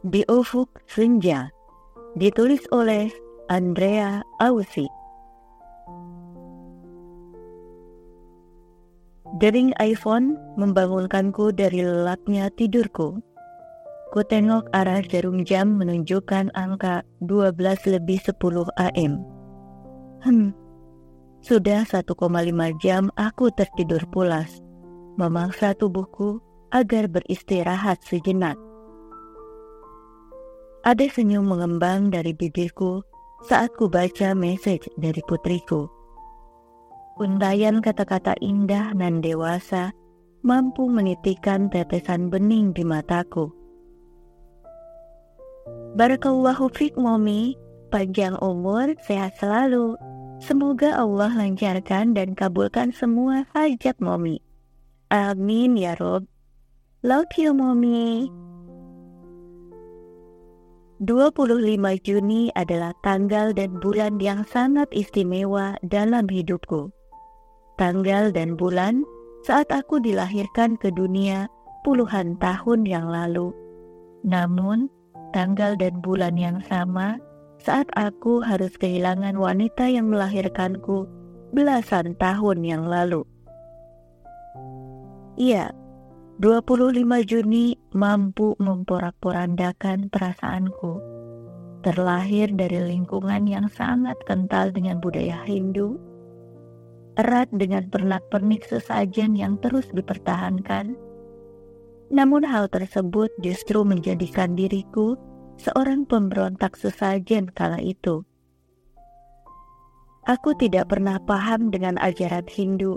Di Ufuk Senja Ditulis oleh Andrea Ausi Dering iPhone membangunkanku dari lelapnya tidurku. Ku tengok arah jarum jam menunjukkan angka 12 lebih 10 AM. Hmm, sudah 1,5 jam aku tertidur pulas, memaksa tubuhku agar beristirahat sejenak. Ada senyum mengembang dari bibirku saat ku baca message dari putriku. Untayan kata-kata indah dan dewasa mampu menitikan tetesan bening di mataku. Barakallahu fiq momi, panjang umur, sehat selalu. Semoga Allah lancarkan dan kabulkan semua hajat momi. Amin ya Rob. Love you momi. 25 Juni adalah tanggal dan bulan yang sangat istimewa dalam hidupku. Tanggal dan bulan saat aku dilahirkan ke dunia puluhan tahun yang lalu. Namun, tanggal dan bulan yang sama saat aku harus kehilangan wanita yang melahirkanku belasan tahun yang lalu. Iya, 25 Juni mampu memporak-porandakan perasaanku. Terlahir dari lingkungan yang sangat kental dengan budaya Hindu, erat dengan pernak-pernik sesajen yang terus dipertahankan. Namun hal tersebut justru menjadikan diriku seorang pemberontak sesajen kala itu. Aku tidak pernah paham dengan ajaran Hindu.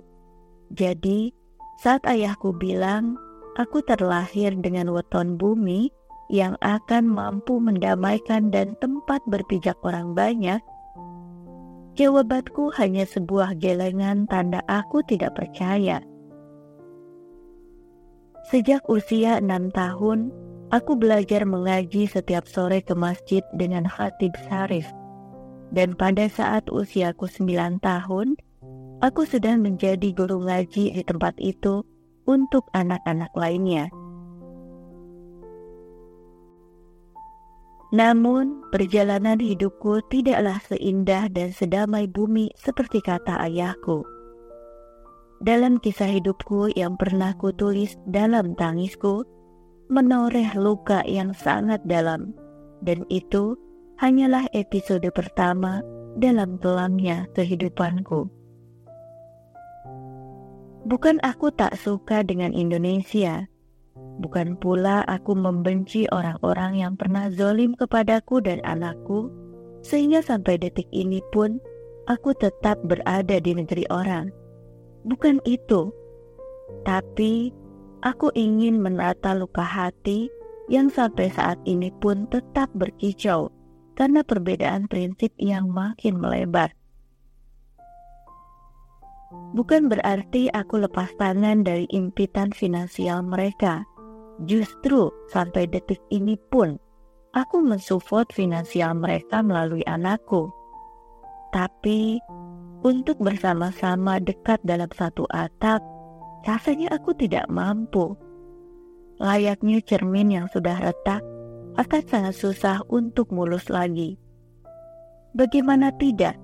Jadi, saat ayahku bilang aku terlahir dengan weton bumi yang akan mampu mendamaikan dan tempat berpijak orang banyak, jawabanku hanya sebuah gelengan tanda aku tidak percaya. Sejak usia enam tahun, aku belajar mengaji setiap sore ke masjid dengan khatib syarif. Dan pada saat usiaku sembilan tahun, aku sudah menjadi guru ngaji di tempat itu untuk anak-anak lainnya. Namun, perjalanan hidupku tidaklah seindah dan sedamai bumi seperti kata ayahku. Dalam kisah hidupku yang pernah kutulis dalam tangisku, menoreh luka yang sangat dalam, dan itu hanyalah episode pertama dalam kelamnya kehidupanku. Bukan aku tak suka dengan Indonesia. Bukan pula aku membenci orang-orang yang pernah zolim kepadaku dan anakku, sehingga sampai detik ini pun aku tetap berada di negeri orang. Bukan itu, tapi aku ingin menata luka hati yang sampai saat ini pun tetap berkicau karena perbedaan prinsip yang makin melebar. Bukan berarti aku lepas tangan dari impitan finansial mereka. Justru sampai detik ini pun, aku mensupport finansial mereka melalui anakku. Tapi, untuk bersama-sama dekat dalam satu atap, rasanya aku tidak mampu. Layaknya cermin yang sudah retak, akan sangat susah untuk mulus lagi. Bagaimana tidak?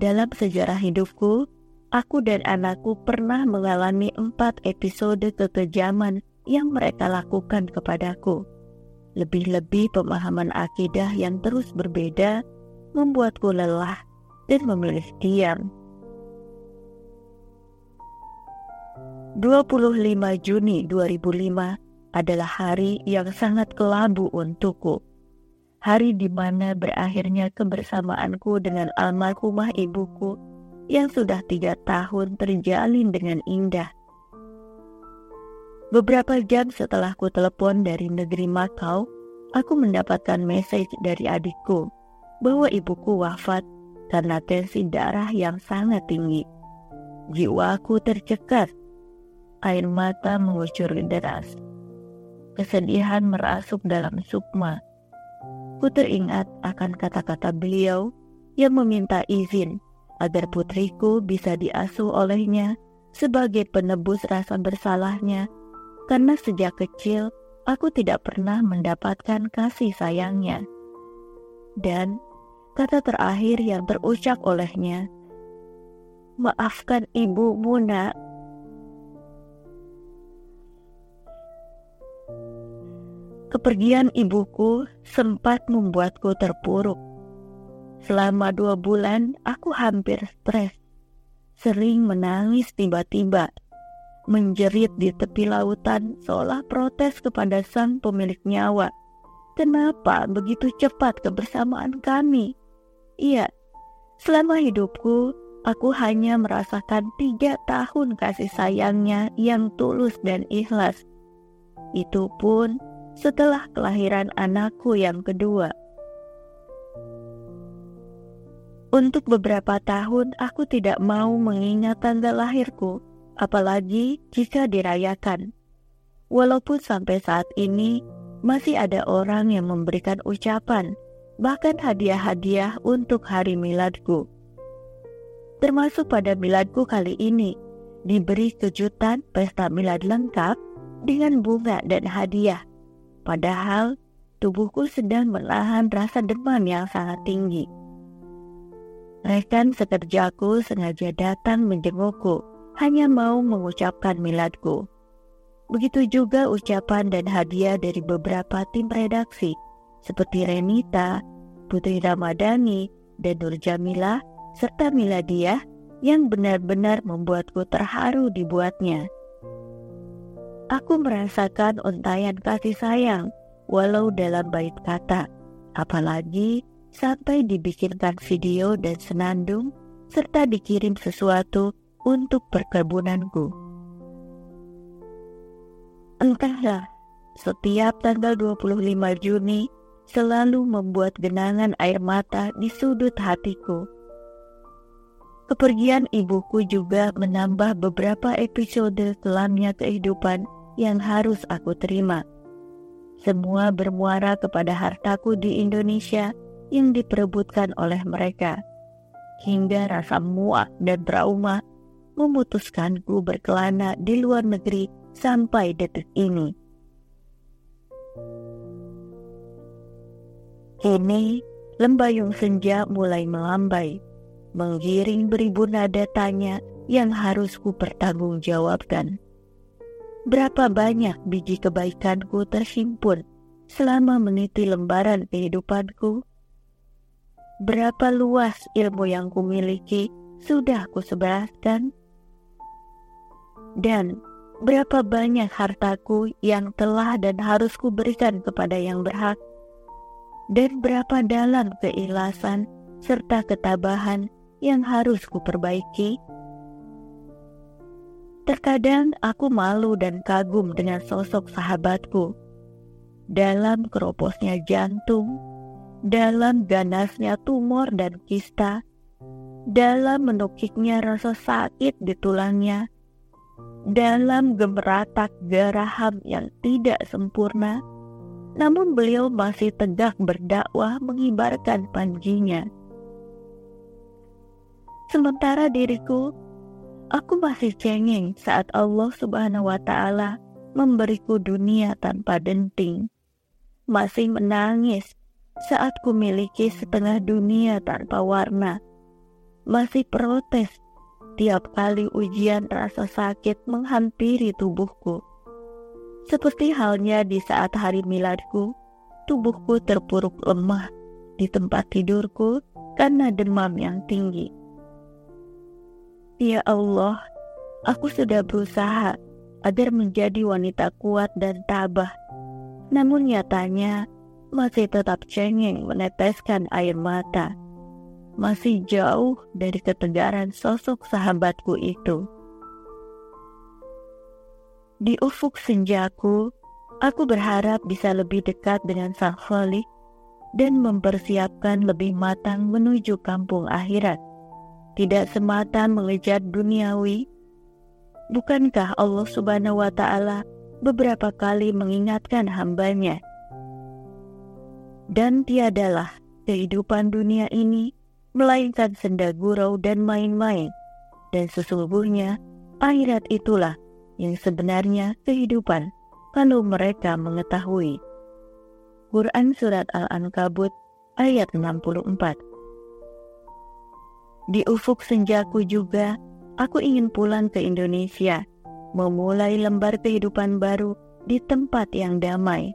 Dalam sejarah hidupku, aku dan anakku pernah mengalami empat episode kekejaman yang mereka lakukan kepadaku. Lebih-lebih pemahaman akidah yang terus berbeda membuatku lelah dan memilih diam. 25 Juni 2005 adalah hari yang sangat kelabu untukku. Hari di mana berakhirnya kebersamaanku dengan almarhumah ibuku yang sudah tiga tahun terjalin dengan indah. Beberapa jam setelah ku telepon dari negeri Makau, aku mendapatkan message dari adikku bahwa ibuku wafat karena tensi darah yang sangat tinggi. Jiwaku tercekat, air mata mengucur deras. Kesedihan merasuk dalam sukma. Ku teringat akan kata-kata beliau yang meminta izin agar putriku bisa diasuh olehnya sebagai penebus rasa bersalahnya, karena sejak kecil aku tidak pernah mendapatkan kasih sayangnya. Dan kata terakhir yang terucap olehnya, Maafkan ibumu nak. Kepergian ibuku sempat membuatku terpuruk. Selama dua bulan aku hampir stres, sering menangis tiba-tiba, menjerit di tepi lautan seolah protes kepada sang pemilik nyawa. Kenapa begitu cepat kebersamaan kami? Iya, selama hidupku aku hanya merasakan tiga tahun kasih sayangnya yang tulus dan ikhlas. Itu pun setelah kelahiran anakku yang kedua. Untuk beberapa tahun aku tidak mau mengingat tanggal lahirku, apalagi jika dirayakan. Walaupun sampai saat ini masih ada orang yang memberikan ucapan, bahkan hadiah-hadiah untuk hari miladku. Termasuk pada miladku kali ini, diberi kejutan pesta milad lengkap dengan bunga dan hadiah Padahal tubuhku sedang menahan rasa demam yang sangat tinggi. Rekan sekerjaku sengaja datang menjengukku, hanya mau mengucapkan miladku. Begitu juga ucapan dan hadiah dari beberapa tim redaksi, seperti Renita, Putri Ramadhani, dan Nur Jamila, serta Miladiah yang benar-benar membuatku terharu dibuatnya. Aku merasakan untayan kasih sayang, walau dalam bait kata, apalagi sampai dibikinkan video dan senandung, serta dikirim sesuatu untuk perkebunanku. Entahlah, setiap tanggal 25 Juni selalu membuat genangan air mata di sudut hatiku. Kepergian ibuku juga menambah beberapa episode kelamnya kehidupan yang harus aku terima. Semua bermuara kepada hartaku di Indonesia yang diperebutkan oleh mereka. Hingga rasa muak dan trauma memutuskanku berkelana di luar negeri sampai detik ini. Kini, lembayung senja mulai melambai, menggiring beribu nada tanya yang harus ku pertanggungjawabkan. Berapa banyak biji kebaikanku terhimpun selama meniti lembaran kehidupanku? Berapa luas ilmu yang kumiliki sudah kusebarkan? Dan berapa banyak hartaku yang telah dan harus kuberikan kepada yang berhak? Dan berapa dalam keikhlasan serta ketabahan yang harus kuperbaiki? Terkadang aku malu dan kagum dengan sosok sahabatku. Dalam keroposnya jantung, dalam ganasnya tumor dan kista, dalam menukiknya rasa sakit di tulangnya, dalam gemeratak geraham yang tidak sempurna, namun beliau masih tegak berdakwah mengibarkan panjinya. Sementara diriku Aku masih cengeng saat Allah Subhanahu wa Ta'ala memberiku dunia tanpa denting. Masih menangis saat ku miliki setengah dunia tanpa warna. Masih protes tiap kali ujian rasa sakit menghampiri tubuhku. Seperti halnya di saat hari miladku, tubuhku terpuruk lemah di tempat tidurku karena demam yang tinggi. Ya Allah, aku sudah berusaha agar menjadi wanita kuat dan tabah. Namun nyatanya masih tetap cengeng meneteskan air mata. Masih jauh dari ketegaran sosok sahabatku itu. Di ufuk senjaku, aku berharap bisa lebih dekat dengan Sang Khalik dan mempersiapkan lebih matang menuju kampung akhirat tidak semata mengejar duniawi? Bukankah Allah Subhanahu wa Ta'ala beberapa kali mengingatkan hambanya? Dan tiadalah kehidupan dunia ini melainkan senda gurau dan main-main, dan sesungguhnya akhirat itulah yang sebenarnya kehidupan. kalau mereka mengetahui. Quran Surat Al-Ankabut ayat 64 Di ufuk senjaku juga, aku ingin pulang ke Indonesia, memulai lembar kehidupan baru di tempat yang damai.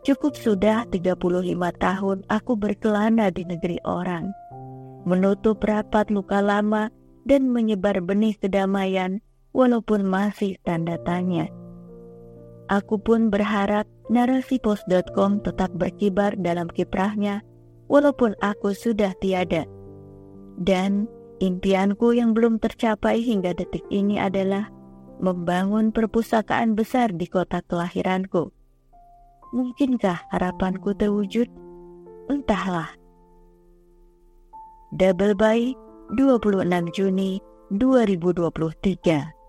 Cukup sudah 35 tahun aku berkelana di negeri orang, menutup rapat luka lama dan menyebar benih kedamaian walaupun masih tanda tanya. Aku pun berharap narasipos.com tetap berkibar dalam kiprahnya walaupun aku sudah tiada. Dan impianku yang belum tercapai hingga detik ini adalah membangun perpustakaan besar di kota kelahiranku Mungkinkah harapanku terwujud? Entahlah. Double by 26 Juni 2023